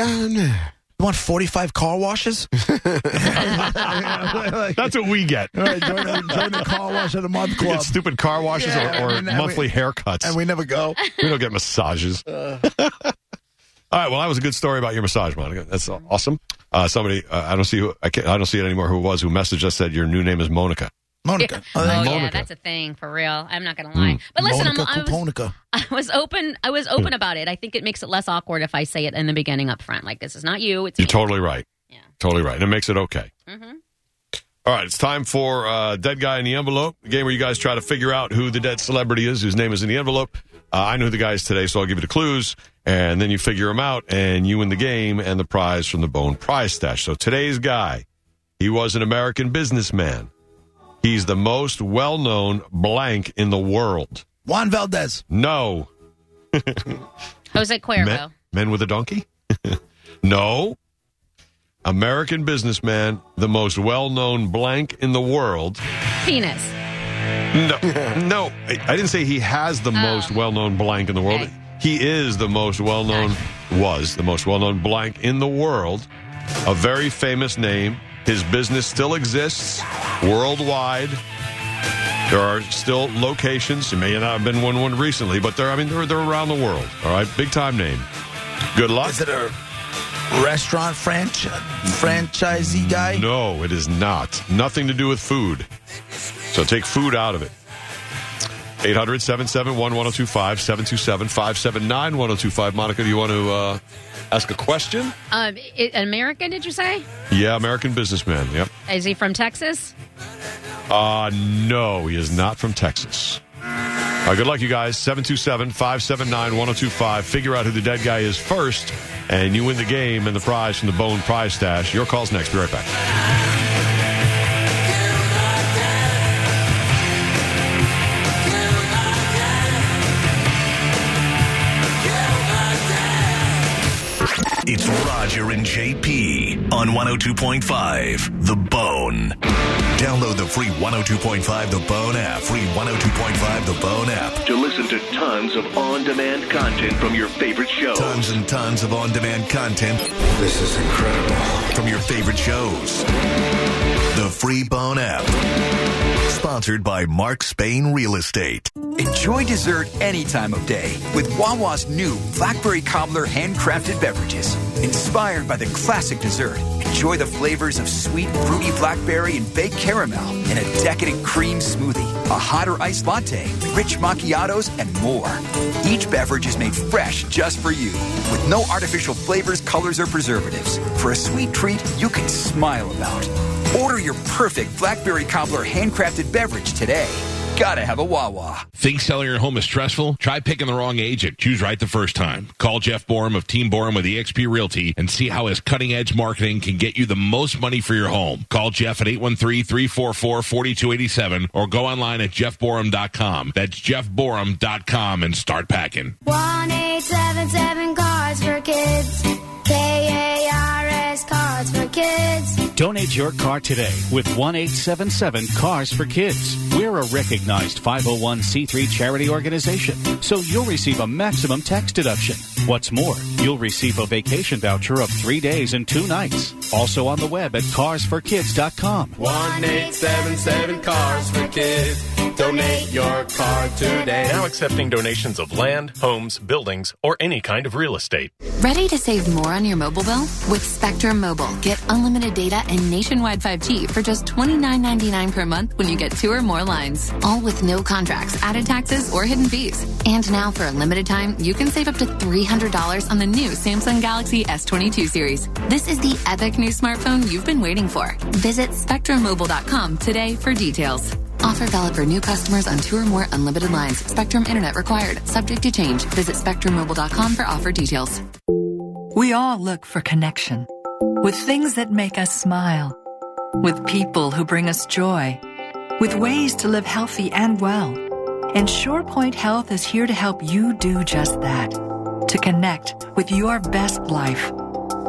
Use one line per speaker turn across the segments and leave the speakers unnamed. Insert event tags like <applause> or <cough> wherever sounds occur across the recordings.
Yeah, nah.
You want 45 car washes? <laughs> <laughs>
That's what we get.
All right, join, the, join the car wash of the month
We
club.
get stupid car washes
Yeah,
or, or
and we-
monthly haircuts.
and we never go.
We don't get massages. <laughs> All right. Well, that was a good story about your massage, Monica. That's awesome. Uh, somebody, uh, I don't see who, I, can't, I don't see it anymore. Who it was who messaged us said your new name is Monica.
Monica.
Oh,
Oh,
yeah,
Monica.
that's a thing for real. I'm not gonna lie. But listen, I'm, I, was. <laughs> I was open. I was open about it. I think it makes it less awkward if I say it in the beginning up front. Like this is not you. It's
You're
me.
totally right.
Yeah.
Totally right. And it makes it okay.
Mhm.
All right. It's time for uh, Dead Guy in the Envelope, the game where you guys try to figure out who the dead celebrity is whose name is in the envelope. Uh, I know who the guy is today, so I'll give you the clues, and then you figure him out, and you win the game and the prize from the Bone Prize Stash. So today's guy, he was an American businessman. He's the most well known blank in the world.
Juan Valdez.
No. <laughs>
Jose Cuervo.
Men, men with a donkey? <laughs> no. American businessman, the most well known blank in the world.
Penis.
No, no, I, I didn't say he has the oh. most well known blank in the world.
Okay.
He is the most well known, was the most well known blank in the world. A very famous name. His business still exists worldwide. There are still locations. He may not have been one one recently, but they're I mean they're they're around the world. All right, big time name. Good luck.
Is it a restaurant franch- franchisee guy?
No, it is not. Nothing to do with food. So take food out of it. 800 771 1025 727 579 1025. Monica, do you want to uh, ask a question?
Um, i American? Did you say?
Yeah, American businessman. Yep.
Is he from Texas?
Uh, no, he is not from Texas. Uh, good luck, you guys. 727 579 1025. Figure out who the dead guy is first, and you win the game and the prize from the Bone Prize Stash. Your call's next. Be right back.
It's Roger and JP on 102.5 The Bone. Download the free 102.5 The Bone app. Free 102.5 The Bone app.
to listen to tons of on-demand content from your favorite shows.
Tons and tons of on demand content
This is incredible.
from your favorite shows. The free Bone app. Sponsored by Mark Spain Real Estate.
Enjoy dessert any time of day with Wawa's new Blackberry Cobbler handcrafted beverages. Inspired by the classic dessert, enjoy the flavors of sweet, fruity blackberry and baked caramel in a decadent cream smoothie, a hotter iced latte, rich macchiatos, and more. Each beverage is made fresh just for you with no artificial flavors, colors, or preservatives for a sweet treat you can smile about. Order your perfect Blackberry Cobbler handcrafted beverage today. Gotta have a Wawa.
Think selling your home is stressful? Try picking the wrong agent. Choose right the first time. Call Jeff Borum of Team Borum with eXp Realty and see how his cutting edge marketing can get you the most money for your home. Call Jeff at 813-344-4287 or go online at jeffborum.com. That's jeffborum.com and start packing.
One eight seven seven
Donate your car today with 1 877 Cars for Kids. We're a recognized 501c3 charity organization, so you'll receive a maximum tax deduction. What's more, you'll receive a vacation voucher of three days and two nights. Also on the web at carsforkids.com.
1 877 Cars for Kids. Donate your car today. Now accepting donations of land, homes, buildings, or any kind of real estate.
Ready to save more on your mobile bill? With Spectrum Mobile, get unlimited data and nationwide 5G for just $29.99 per month when you get two or more lines. All with no contracts, added taxes, or hidden fees. And now for a limited time, you can save up to $300 on the new Samsung Galaxy S22 series. This is the epic new smartphone you've been waiting for. Visit SpectrumMobile.com today for details. Offer valid for new customers on two or more unlimited lines. Spectrum Internet required. Subject to change. Visit SpectrumMobile.com for offer details.
We all look for connection with things that make us smile, with people who bring us joy, with ways to live healthy and well. And ShorePoint Health is here to help you do just that, to connect with your best life.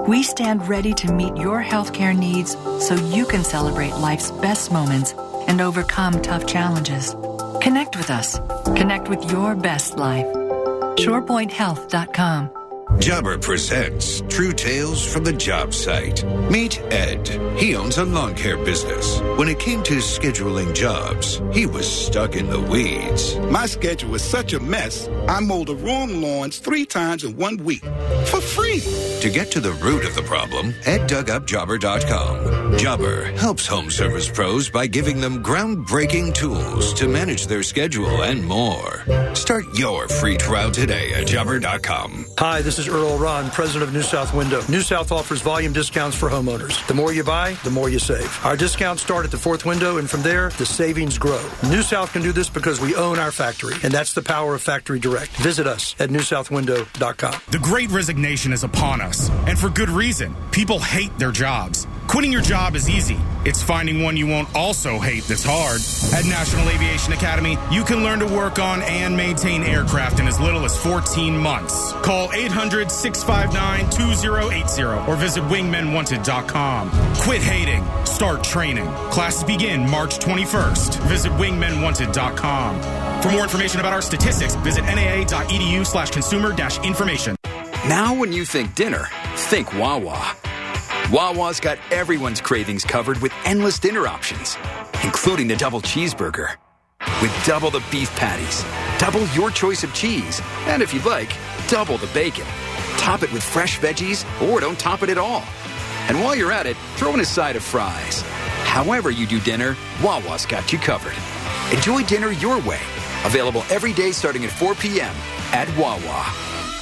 We stand ready to meet your healthcare needs so you can celebrate life's best moments and overcome tough challenges. Connect with us. Connect with your best life. ShorePointHealth.com.
Jobber presents True Tales from the Job Site. Meet Ed. He owns a lawn care business. When it came to scheduling jobs, he was stuck in the weeds.
My schedule was such a mess, I mowed the wrong lawns three times in one week for free.
To get to the root of the problem, Ed dug up Jobber.com. Jobber helps home service pros by giving them groundbreaking tools to manage their schedule and more. Start your free trial today at Jobber.com.
Hi, this is Earl Ron, president of New South Window. New South offers volume discounts for homeowners. The more you buy, the more you save. Our discounts start at the fourth window, and from there, the savings grow. New South can do this because we own our factory, and that's the power of Factory Direct. Visit us at newsouthwindow.com.
The great resignation is upon us, and for good reason. People hate their jobs. Quitting your job is easy. It's finding one you won't also hate that's hard. At National Aviation Academy, you can learn to work on and maintain aircraft in as little as 14 months. Call 800 659 2080 or visit wingmenwanted.com. Quit hating. Start training. Classes begin March 21st. Visit wingmenwanted.com. For more information about our statistics, visit naa.edu slash consumer dash information.
Now, when you think dinner, think Wawa. Wawa's got everyone's cravings covered with endless dinner options, including the double cheeseburger. With double the beef patties, double your choice of cheese, and if you'd like, double the bacon. Top it with fresh veggies, or don't top it at all. And while you're at it, throw in a side of fries. However you do dinner, Wawa's got you covered. Enjoy dinner your way. Available every day starting at 4 p.m. at Wawa.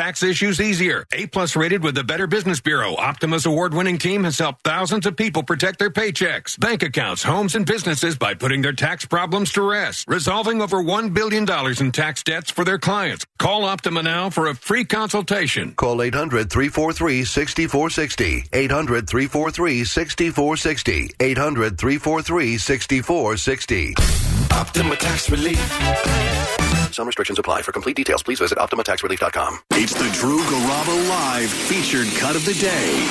issues easier. A plus rated with the Better Business Bureau. Optima's award winning team has helped thousands of people protect their paychecks, bank accounts, homes, and businesses by putting their tax problems to rest, resolving over $1 billion in tax debts for their clients. Call Optima now for a free consultation.
Call 800 343 6460. 800 343 6460. 800 343 6460.
Optima Tax Relief.
Some restrictions apply. For complete details, please visit OptimaTaxRelief.com.
It's the Drew Garabo Live featured cut of the day.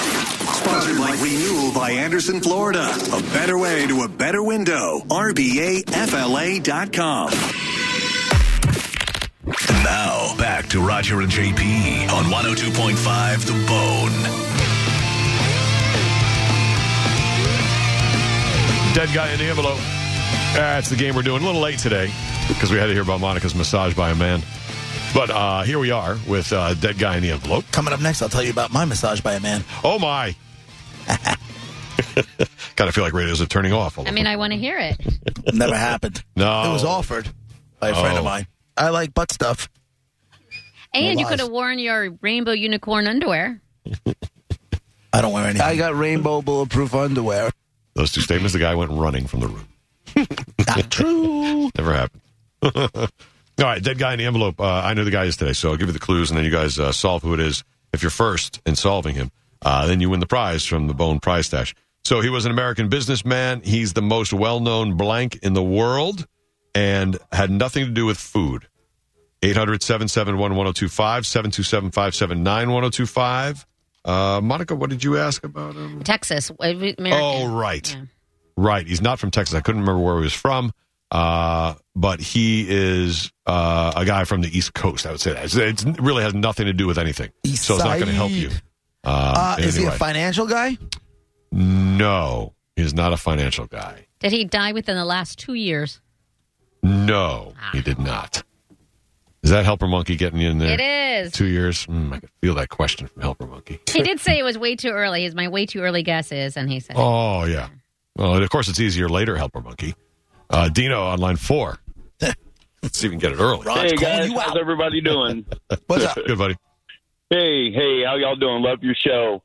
Sponsored by Renewal by Andersen, Florida. A better way to a better window. RBAFLA.com. And now, back to Roger and JP on 102.5 The Bone.
Dead guy in the envelope. That's the game we're doing. A little late today because we had to hear about Monica's massage by a man. But uh, here we are with uh, Dead Guy in the Envelope.
Coming up next, I'll tell you about my massage by a man.
Oh, my. <laughs> kind of feel like radios are turning off.
I mean, I want to hear it.
Never happened.
No.
It was offered by a friend
Oh.
of mine. I like butt stuff.
And
No
you could have worn your rainbow unicorn underwear.
I don't wear any. I got rainbow bulletproof underwear.
Those two statements, the guy went running from the room.
Not true. <laughs>
Never happened. <laughs> All right, dead guy in the envelope. Uh, I know the guy is today, so I'll give you the clues, and then you guys uh, solve who it is. If you're first in solving him, uh, then you win the prize from the Bone Prize Stash. So he was an American businessman. He's the most well-known blank in the world, and had nothing to do with food. 800-771-1025, 727-579-1025. Uh, Monica, what did you ask about him?
Texas. American.
Oh, right. Right. He's not from Texas. I couldn't remember where he was from. Uh, but he is uh, a guy from the East Coast. I would say that. It's, it's- it really has nothing to do with anything.
East
so it's not going to help you. Uh,
Uh, is he a financial guy?
No, he's not a financial guy.
Did he die within the last two years?
No, he did not. Is that Helper Monkey getting you in there?
It is.
Two years? Mm, I could feel that question from Helper Monkey.
He did say it was way too early. His my way too early guess is, and he said,
Oh, yeah. Well, and of course, it's easier later, Helper Monkey. Uh, Dino on line four. <laughs> Let's see if we can get it early.
hey guys, how's everybody doing? <laughs>
What's up? Good, buddy.
Hey, hey, how y'all doing? Love your show.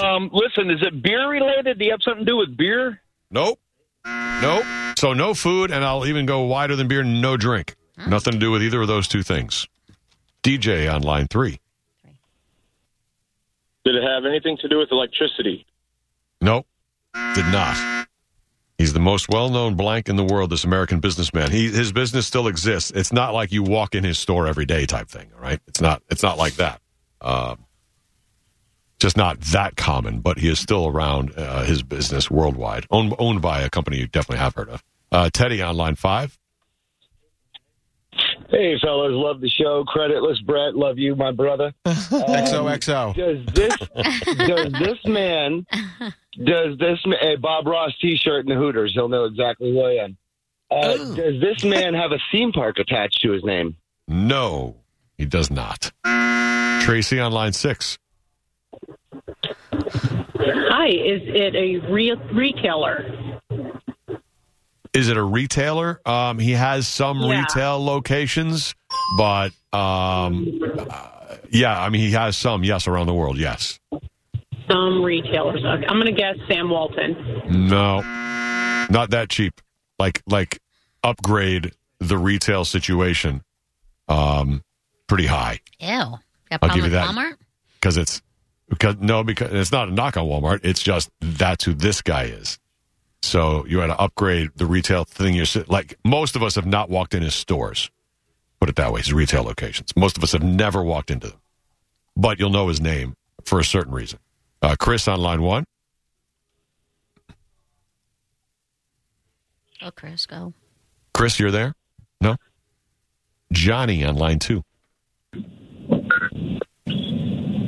Um, listen, is it beer related? Do you have something to do with beer?
Nope. Nope. So no food, and I'll even go wider than beer, no drink. Nothing to do with either of those two things. DJ on line three.
Did it have anything to do with electricity?
Nope, did not. He's the most well-known blank in the world. This American businessman. He his business still exists. It's not like you walk in his store every day type thing. All right, it's not. It's not like that. Um, just not that common. But he is still around. Uh, his business worldwide, owned owned by a company you definitely have heard of. Uh, Teddy on line five.
Hey, fellas, love the show. Creditless Brett, love you, my brother. <laughs> Um,
XOXO.
Does this does this man does this ma- a Bob Ross T-shirt and the Hooters? He'll know exactly who I am. Uh, does this man have a theme park attached to his name?
No, he does not. Tracy on line six.
Hi, is it a real retailer?
Is it a retailer? Um, he has some
Yeah.
retail locations, but um, uh, yeah, I mean he has some. Yes, around the world. Yes.
Some retailers. Okay, I'm going to guess Sam Walton.
No, not that cheap. Like like upgrade the retail situation. Um, pretty high
Ew. Got a
I'll give you that.
Walmart?
because it's because no because it's not a knock on Walmart. It's just that's who this guy is. So you had to upgrade the retail thing. You're like most of us have not walked in his stores. Put it that way, his retail locations. Most of us have never walked into them, but you'll know his name for a certain reason. Uh, Chris on line one.
Go, Chris, go.
Chris, you're there? No. Johnny on line two.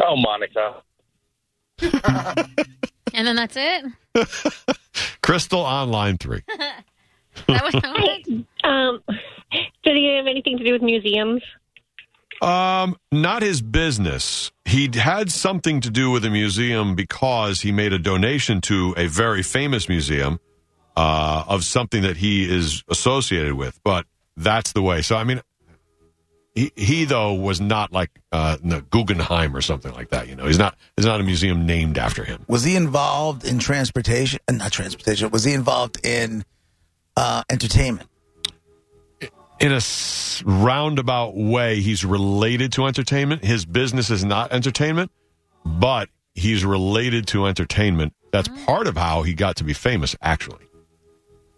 Oh, Monica. <laughs>
And then that's it? <laughs>
Crystal on line three. <laughs>
That was <laughs>
Um, did he have anything to do with museums?
Um, not his business. He had something to do with a museum because he made a donation to a very famous museum uh, of something that he is associated with. But that's the way. So I mean, he, he though was not like uh, no, Guggenheim or something like that. You know, he's not. There's not a museum named after him.
Was he involved in transportation? uh, Not transportation. Was he involved in uh, entertainment?
in a roundabout way, he's related to entertainment. His business is not entertainment, but he's related to entertainment. That's part of how he got to be famous, actually.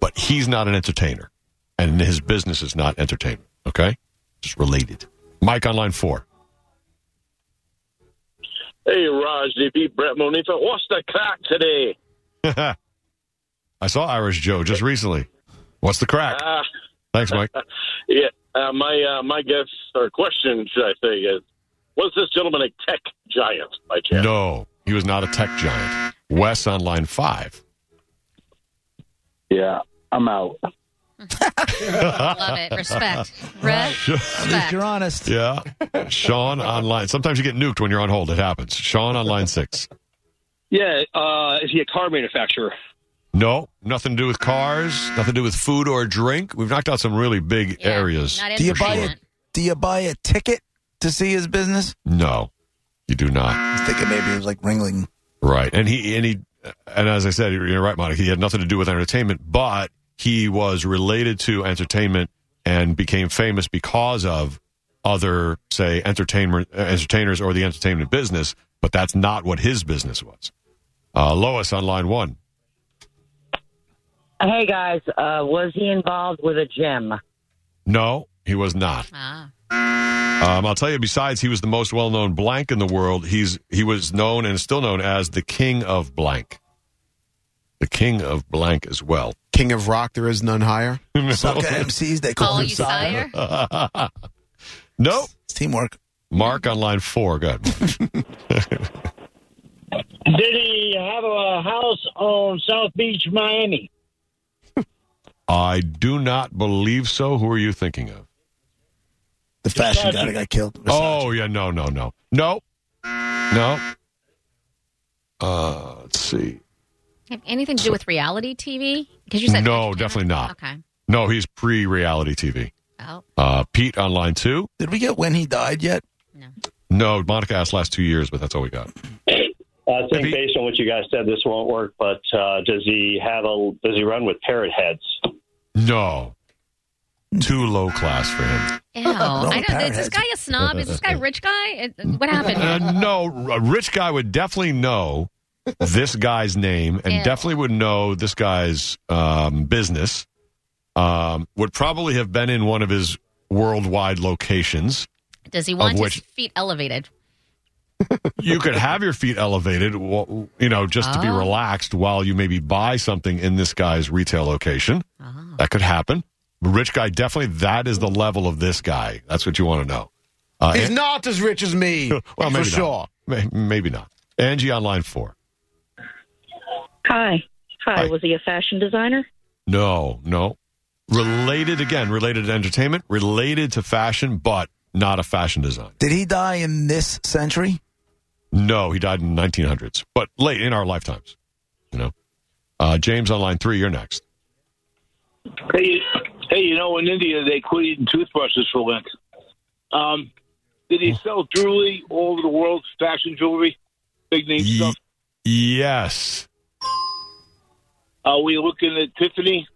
But he's not an entertainer, and his business is not entertainment. Okay, just related. Mike on line four.
Hey, Raj, DP, Brett Monifa. What's the crack today? <laughs>
I saw Irish Joe just recently. What's the crack?
Ah,
Thanks, Mike. <laughs>
yeah, uh, my uh, my guess or question, should I say, is was this gentleman a tech giant by chance?
No, he was not a tech giant. Wes on line five.
Yeah, I'm out. <laughs>
Love it. Respect. <laughs> Respect.
You're honest.
Yeah. <laughs> Sean on line. Sometimes you get nuked when you're on hold. It happens. Sean on line six.
Yeah, uh, is he a car manufacturer?
No, nothing to do with cars, nothing to do with food or drink. We've knocked out some really big areas.
Do you buy a Do you buy a ticket to see his business?
No, you do not.
I was thinking maybe it was like Ringling.
Right. And he, and he, and as I said, you're right, Monica, he had nothing to do with entertainment, but he was related to entertainment and became famous because of other, say, entertainment, uh, entertainers or the entertainment business, but that's not what his business was. Uh, Lois on line one.
Hey guys, uh, was he involved with a gym?
No, he was not. Um, I'll tell you. Besides, he was the most well-known blank in the world. He's he was known and is still known as the king of blank, the king of blank as well.
King of rock, there is none higher. <laughs>
Sucker MCs, they call
Call
him
you
sire. <laughs>
nope.
It's teamwork.
Mark on line four. Good. <laughs>
Did he have a house on South Beach, Miami?
I do not believe so. Who are you thinking of?
The fashion guy that got killed.
Oh yeah, no, no, no, no, no. Uh, let's see.
Have anything to do with reality TV? Because you said
no, definitely not.
Okay.
No, he's pre-reality TV.
Oh.
Uh, Pete on line two.
Did we get when he died yet?
No, No, Monica asked last two years, but that's all we got.
I think based on what you guys said, this won't work. But uh, does he have a? Does he run with parrot heads?
No, too low class for him.
Ew. I don't, is this guy a snob? Is this guy a rich guy? What happened
Uh, no, a rich guy would definitely know this guy's name and
Ew.
definitely would know this guy's um, business. Um, would probably have been in one of his worldwide locations.
Does he want
of
his feet elevated? <laughs>
You could have your feet elevated, you know, just to be
Oh.
relaxed while you maybe buy something in this guy's retail location. That could happen. Rich guy, definitely. That is the level of this guy. That's what you want to know. Uh,
He's
and-
not as rich as me. <laughs>
well,
for
maybe
sure.
Not. May- Maybe not. Angie on line four.
Hi. Hi.
Hi.
Was he a fashion designer?
No, no. Related again, related to entertainment, related to fashion, but not a fashion designer.
Did he die in this century?
No, he died in the 1900s, but late in our lifetimes. You know. Uh, James on line three, you're next.
Hey, hey, you know, in India they quit eating toothbrushes for Lent. Um, did he sell jewelry all over the world, fashion jewelry, big name stuff?
Yes.
Are we looking at Tiffany?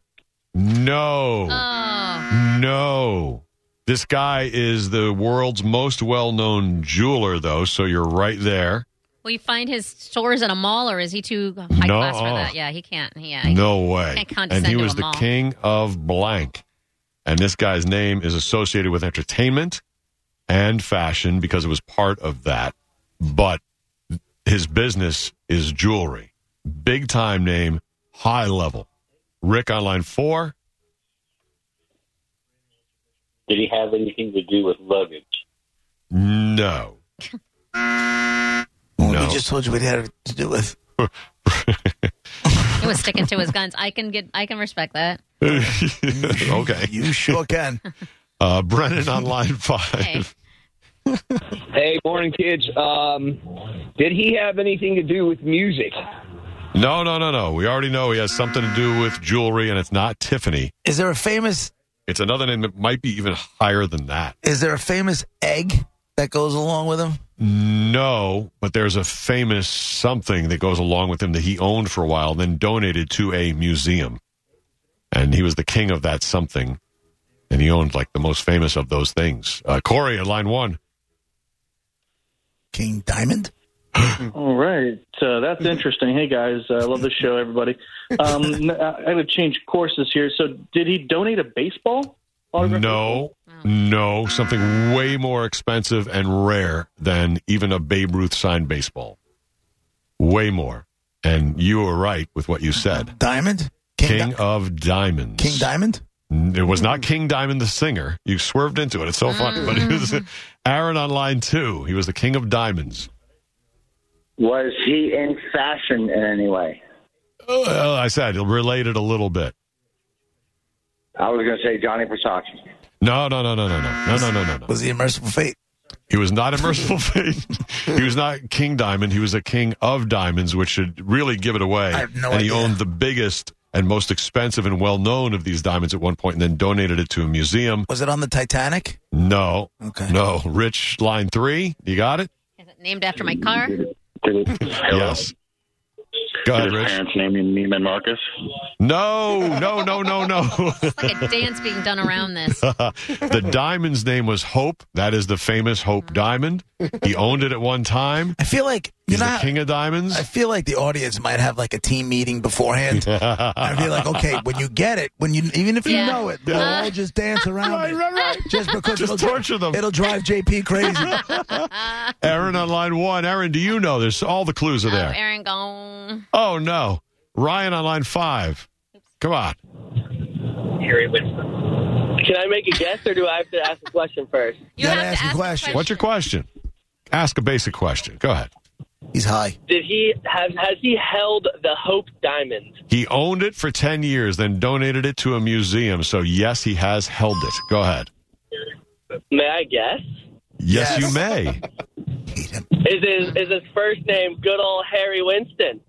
No.
Oh.
No. This guy is the world's most well known jeweler, though, so you're right there.
Will you find his stores in a mall, or is he too high
No.
class for that? Yeah, he can't. Yeah, he
No way.
Can't
And he was the
mall.
king of blank. And this guy's name is associated with entertainment and fashion because it was part of that. But his business is jewelry. Big time name, high level. Rick on line four.
Did he have anything to do with luggage?
No. <laughs>
Well,
No.
We just told you what he had to do with.
He was sticking to his guns. I can get. I can respect that. <laughs>
okay.
You sure can.
Uh, Brennan on line five.
Hey, morning, kids. Um, did he have anything to do with music?
No, no, no, no. We already know he has something to do with jewelry, and it's not Tiffany.
Is there a famous?
It's another name that might be even higher than that.
Is there a famous egg that goes along with him?
No, but there's a famous something that goes along with him that he owned for a while, then donated to a museum. And he was the king of that something. And he owned like the most famous of those things. Uh, Corey at line one.
King Diamond. <laughs>
All right, uh, that's interesting. Hey guys, I love the show, everybody. Um, <laughs> n- I got to change courses here. So, did he donate a baseball? autograph?
No, no, something way more expensive and rare than even a Babe Ruth signed baseball. Way more. And you were right with what you said.
Diamond?
King, of Diamonds.
King Diamond?
It was not King Diamond the singer. You swerved into it. It's so funny. But it was Aaron on line two. He was the King of Diamonds.
Was he in fashion in any way?
Oh, well, I said related a little bit.
I was going to say Johnny Versace.
No, no, no, no, no, no, no, no, no, no, no.
Was he a merciful fate?
He was not a merciful <laughs> fate. he was not King Diamond. He was a king of diamonds, which should really give it away.
I have no
and he owned the biggest and most expensive and well known of these diamonds at one point, and then donated it to a museum.
Was it on the Titanic?
No,
Okay.
no. Rich line three. You got it.
Is it named after my car?
Yes. Go ahead, Rich.
parents name him Neiman Marcus?
No, no, no, no, no. <laughs>
it's Like a dance being done around this. <laughs>
the diamond's name was Hope. That is the famous Hope mm. Diamond. He owned it at one time.
I feel like
He's
you
the
know.
king of diamonds.
I feel like the audience might have like a team meeting beforehand. <laughs> I'd be like, okay, when you get it, when you even if you
Yeah.
know it, they'll all just dance around it. Just because
Just
it'll,
torture them.
it'll drive JP crazy. <laughs>
Aaron on line one. Aaron, do you know? There's all the clues are
Oh,
there.
Aaron gone.
Oh no, Ryan on line five. Come on.
Harry Winston. Can I make a guess, or do I have to ask a question first?
You have to ask a question.
What's your question? Ask a basic question. Go ahead.
He's high.
Did he have? Has he held the Hope Diamond?
He owned it for 10 years, then donated it to a museum. So, yes, he has held it. Go ahead.
May I guess?
Yes, you may.
Is his is his first name good old Harry Winston?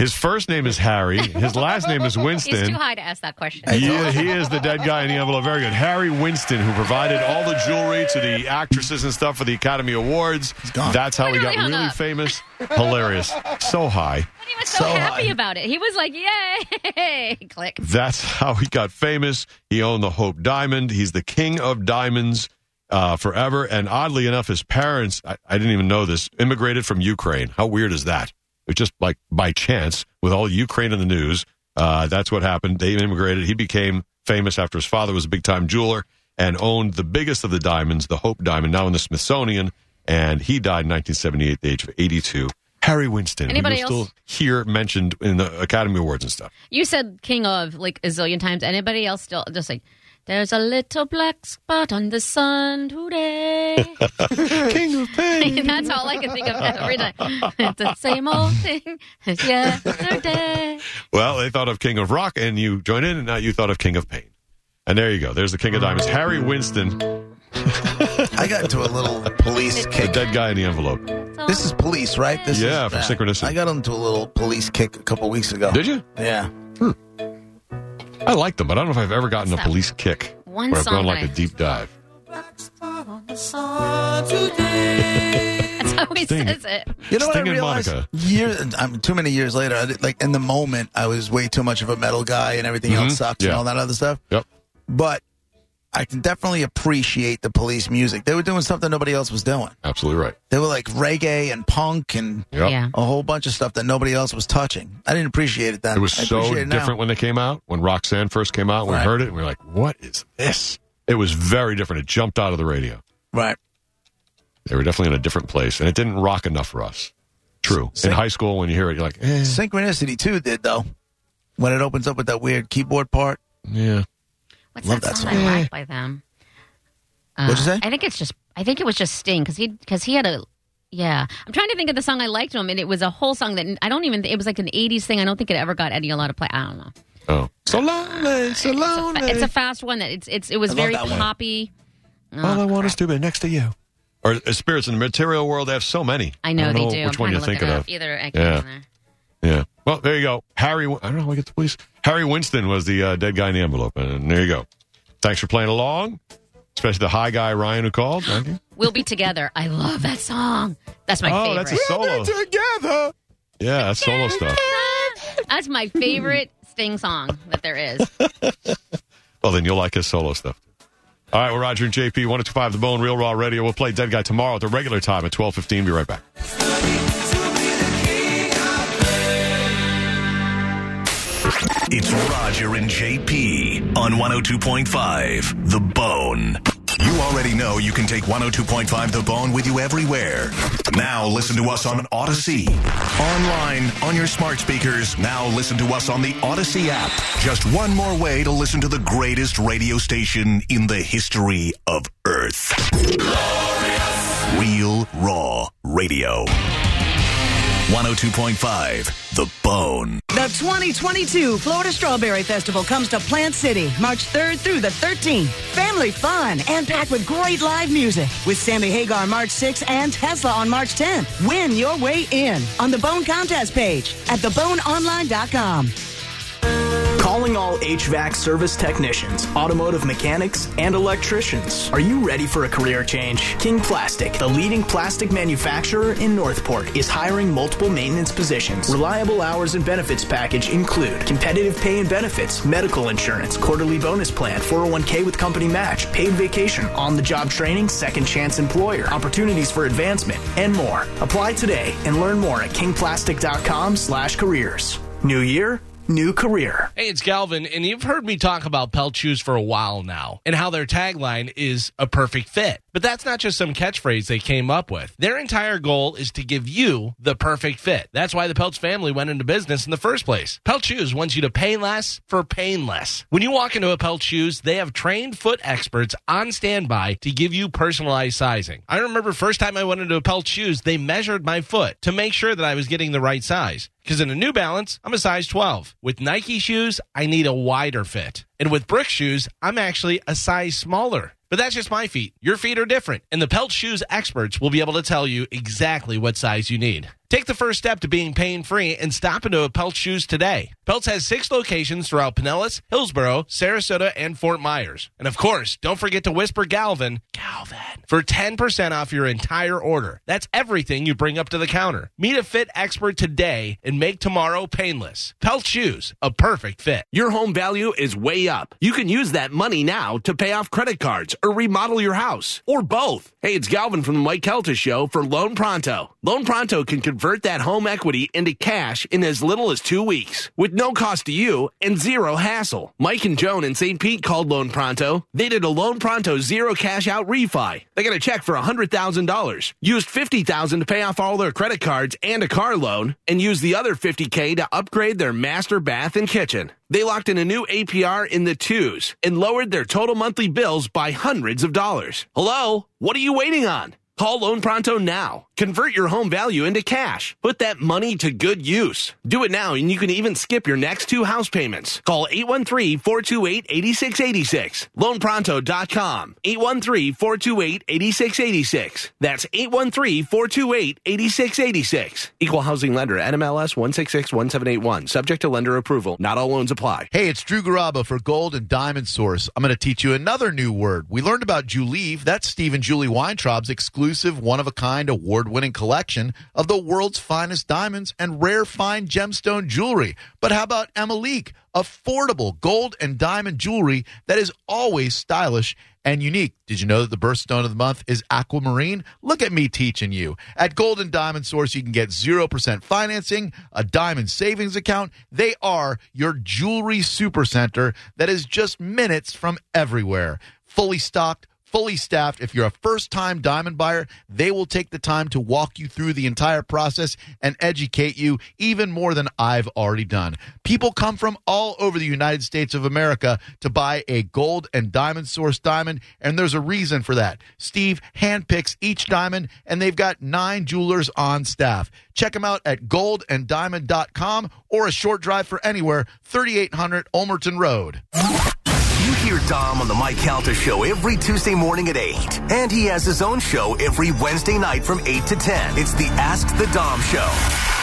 His first name is Harry. His last name is Winston. <laughs>
He's too high to ask that question.
He, he is the dead guy in the envelope. Very good. Harry Winston, who provided all the jewelry to the actresses and stuff for the Academy Awards. That's how he got really
up.
famous. Hilarious. So high.
He was so, happy about it. He was like, "Yay!" <laughs> Click.
That's how he got famous. He owned the Hope Diamond. He's the king of diamonds uh, forever. And oddly enough, his parents, I, I didn't even know this, immigrated from Ukraine. How weird is that? It just like by chance, with all Ukraine in the news, uh, that's what happened. They immigrated. He became famous after his father was a big time jeweler and owned the biggest of the diamonds, the Hope Diamond, now in the Smithsonian. And he died in 1978 at the age of 82. Harry Winston, who
Anybody
you'll still
else?
hear mentioned in the Academy Awards and stuff.
You said king of like a zillion times. Anybody else still just like, there's a little black spot on the sun today. <laughs>
king of pain. <laughs>
That's all I can think of every time. It's the same old thing as yesterday.
Well, they thought of King of Rock, and you joined in, and now you thought of King of Pain. And there you go. There's the King of Diamonds, Harry Winston,
I got into a little <laughs> police
the
kick.
dead guy in the envelope.
This is police, right? This
Yeah,
is,
from Synchronicity.
I got into a little police kick a couple weeks ago.
Did you?
Yeah.
I like them, but I don't know if I've ever gotten a police kick
One
where I've gone like
I-
a deep dive. <laughs>
That's how he
Sting.
says it.
You know what I
Sting
realized?
Monica.
Years, I'm too many years later. I did, like in the moment, I was way too much of a metal guy, and everything
Mhm.
else sucks
Yeah.
and all that other stuff.
Yep.
But I can definitely appreciate the police music. They were doing something nobody else was doing.
Absolutely right.
They were like reggae and punk and
Yep.
Yeah.
a whole bunch of stuff that nobody else was touching. I didn't appreciate it then.
It was
I
so
it
different when they came out. When Roxanne first came out, we
Right.
heard it, and we were like, what is this? It was very different. It jumped out of the radio.
Right.
They were definitely in a different place, and it didn't rock enough for us. True. In high school, when you hear it, you're like, eh,
Synchronicity too did though. When it opens up with that weird keyboard part.
yeah.
What's
Love
that,
that
song,
song.
I like by them? Uh,
What'd you say?
I think it's just. I think it was just Sting because he because he had a. Yeah, I'm trying to think of the song I liked him, and it was a whole song that I don't even. It was like an '80s thing. I don't think it ever got any a lot of play. I don't know.
Oh. So lonely, so lonely.
It's a fast one that it's it's it was
I
very
that one.
poppy.
All I want is to be next to you. Or uh, spirits in the material world. They have so many.
I know
don't
they do.
Which
I'm
one
trying
you're thinking of?
Either
Yeah.
in there.
Yeah. Well, there you go. Harry. I don't know. how I get the police. Harry Winston was the uh, dead guy in the envelope, and there you go. Thanks for playing along, especially the high guy Ryan who called. Thank you.
We'll be together. I love that song. That's my
oh,
favorite.
that's a solo.
Together.
Yeah, that's solo stuff.
That's my favorite Sting song that there is. <laughs>
Well, then you'll like his solo stuff. All right, we're Roger and JP, 1025 The Bone, Real Raw Radio. We'll play Dead Guy tomorrow at the regular time at 1215. Be right back.
It's Roger and JP on 102.5 The Bone. You already know you can take 102.5 The Bone with you everywhere. Now listen to us on Odyssey. Online, on your smart speakers. Now listen to us on the Odyssey app. Just one more way to listen to the greatest radio station in the history of Earth. Glorious. Real Raw Radio. 102.5 The Bone.
The 2022 Florida Strawberry Festival comes to Plant City March 3rd through the 13th. Family fun and packed with great live music with Sammy Hagar March 6th and Tesla on March 10th. Win your way in on the Bone contest page at theboneonline.com.
Calling all HVAC service technicians, automotive mechanics, and electricians. Are you ready for a career change? King Plastic, the leading plastic manufacturer in Northport, is hiring multiple maintenance positions. Reliable hours and benefits package include competitive pay and benefits, medical insurance, quarterly bonus plan, 401k with company match, paid vacation, on-the-job training, second chance employer, opportunities for advancement, and more. Apply today and learn more at kingplastic.com slash careers. New year, new career.
Hey, it's Galvin, and you've heard me talk about Pelt Shoes for a while now, and how their tagline is a perfect fit. But that's not just some catchphrase they came up with. Their entire goal is to give you the perfect fit. That's why the Pelts family went into business in the first place. Pelt Shoes wants you to pay less for pain less. When you walk into a Pelt Shoes, they have trained foot experts on standby to give you personalized sizing. I remember first time I went into a Pelt Shoes, they measured my foot to make sure that I was getting the right size. Because in a New Balance, I'm a size 12. With Nike shoes, I need a wider fit. And with Brick shoes, I'm actually a size smaller. But that's just my feet. Your feet are different. And the Pelt Shoes experts will be able to tell you exactly what size you need.
Take the first step to being pain free and stop into a Pelt Shoes today. Pelts has six locations throughout Pinellas, Hillsborough, Sarasota, and Fort Myers. And of course, don't forget to whisper Galvin, Galvin, for 10% off your entire order. That's everything you bring up to the counter. Meet a fit expert today and make tomorrow painless. Pelt Shoes, a perfect fit.
Your home value is way up. You can use that money now to pay off credit cards or remodel your house or both. Hey, it's Galvin from the Mike Calta Show for Loan Pronto. Loan Pronto can that home equity into cash in as little as two weeks with no cost to you and zero hassle. Mike and Joan in St. Pete called Loan Pronto. They did a Loan Pronto zero cash out refi. They got a check for $100,000, used 50,000 to pay off all their credit cards and a car loan, and used the other 50K to upgrade their master bath and kitchen. They locked in a new APR in the twos and lowered their total monthly bills by hundreds of dollars. Hello? What are you waiting on? Call Loan Pronto now. Convert your home value into cash. Put that money to good use. Do it now and you can even skip your next two house payments. Call 813-428-8686. LoanPronto.com. 813-428-8686. That's 813-428-8686. Equal housing lender NMLS 1661781. Subject to lender approval. Not all loans apply.
Hey, it's Drew Garabo for Gold and Diamond Source. I'm going to teach you another new word. We learned about Julieve. That's Steve and Julie Weintraub's exclusive, one of a kind, award winning collection of the world's finest diamonds and rare fine gemstone jewelry. But how about Emilique? Affordable gold and diamond jewelry that is always stylish and unique. Did you know that the birthstone of the month is aquamarine? Look at me teaching you. At Gold and Diamond Source, you can get 0% financing, a diamond savings account. They are your jewelry supercenter that is just minutes from everywhere. Fully stocked fully staffed. If you're a first time diamond buyer, they will take the time to walk you through the entire process and educate you even more than I've already done. People come from all over the United States of America to buy a gold and diamond source diamond, and there's a reason for that. Steve handpicks each diamond, and they've got nine jewelers on staff. Check them out at goldanddiamond.com or a short drive for anywhere, 3800 Ulmerton Road.
You hear Dom on the Mike Calta show every Tuesday morning at 8. And he has his own show every Wednesday night from 8 to 10. It's the Ask the Dom show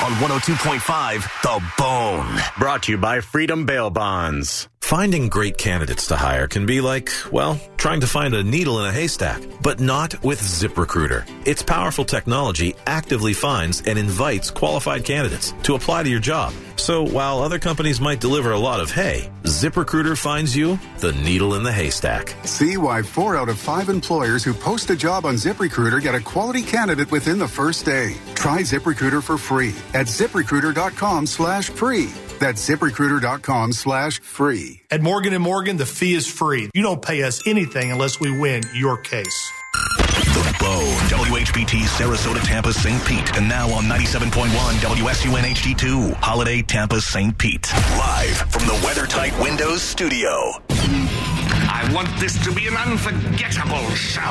on 102.5 The Bone.
Brought to you by Freedom Bail Bonds.
Finding great candidates to hire can be like, well, trying to find a needle in a haystack, but not with ZipRecruiter. Its powerful technology actively finds and invites qualified candidates to apply to your job. So while other companies might deliver a lot of hay, ZipRecruiter finds you the needle in the haystack.
See why four out of five employers who post a job on ZipRecruiter get a quality candidate within the first day. Try ZipRecruiter for free at ziprecruiter.com slash free. That's ziprecruiter.com slash free.
At Morgan & Morgan, the fee is free. You don't pay us anything unless we win your case.
The Bone, WHPT, Sarasota, Tampa, St. Pete, and now on 97.1 WSUN HD2, Holiday, Tampa, St. Pete. Live from the WeatherTight Windows studio.
I want this to be an unforgettable show.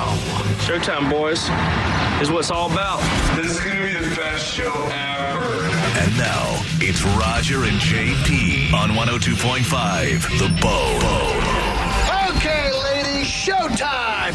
Showtime, boys, is what it's all about.
This is going to be the best show ever.
And now, it's Roger and JP on 102.5 The Bone.
Okay, ladies, showtime!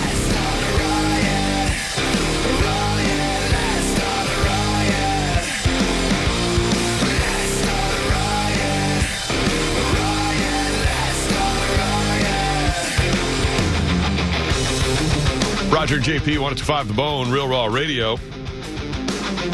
Roger and JP, 1025 The Bone, Real Raw Radio.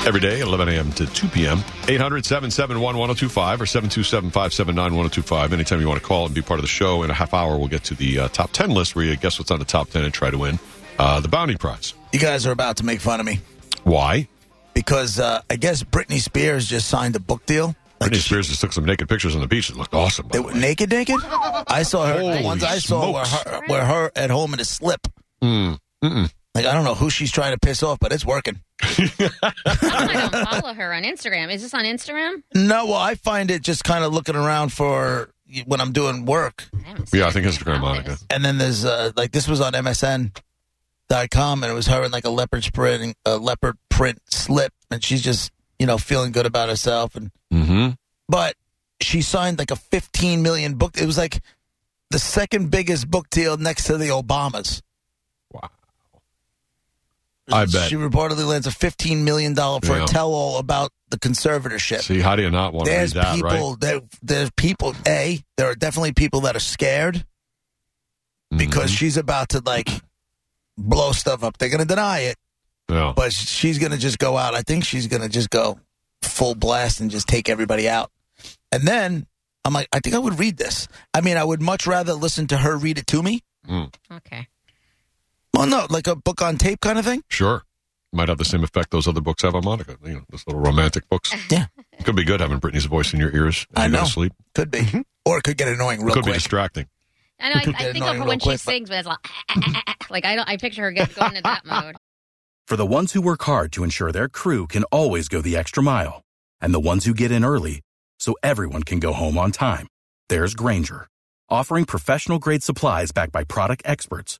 Every day, 11 a.m. to 2 p.m. 800 771 1025 or 727 579 1025. Anytime you want to call and be part of the show, in a half hour, we'll get to the uh, top 10 list where you guess what's on the top 10 and try to win uh, the bounty prize.
You guys are about to make fun of me.
Why?
Because uh, I guess Britney Spears just signed a book deal.
Britney Spears just took some naked pictures on the beach. It looked awesome.
They were naked, naked? I saw her.
Holy
the ones I saw were her, were her at home in a slip.
Mm.
Like, I don't know who she's trying to piss off, but it's working. <laughs>
I don't follow her on Instagram. Is this on Instagram?
No, well, I find it just kind of looking around for when I'm doing work.
Yeah, I think Instagram, Monica.
And then there's uh, like this was on MSN.com, and it was her in like a leopard print, a leopard print slip, and she's just you know feeling good about herself. And
mm-hmm.
but she signed like a 15 million book. It was like the second biggest book deal next to the Obamas.
I bet.
She reportedly lands a $15 million for
Yeah.
a tell all about the conservatorship.
See, how do you not want to read that,
people,
right?
there, there's people, A, there are definitely people that are scared because
Mm-hmm.
she's about to, like, blow stuff up. They're going to deny it,
Yeah.
but she's going to just go out. I think she's going to just go full blast and just take everybody out. And then I'm like, I think I would read this. I mean, I would much rather listen to her read it to me.
Mm,
Okay.
Well, no, like a book on tape kind of thing.
sure. Might have the same effect those other books have on Monica. You know, those little romantic books. <laughs>
Yeah.
Could be good having Britney's voice in your ears as
I
you go
know.
to sleep.
Could be. Mm-hmm. Or it could get annoying real
Could be distracting.
I know. I, <laughs> I think of her when
quick,
she
but-
sings, but it's like, <laughs> like I don't. I picture her get, going into that mode.
For the ones who work hard to ensure their crew can always go the extra mile, and the ones who get in early so everyone can go home on time, there's Granger, offering professional grade supplies backed by product experts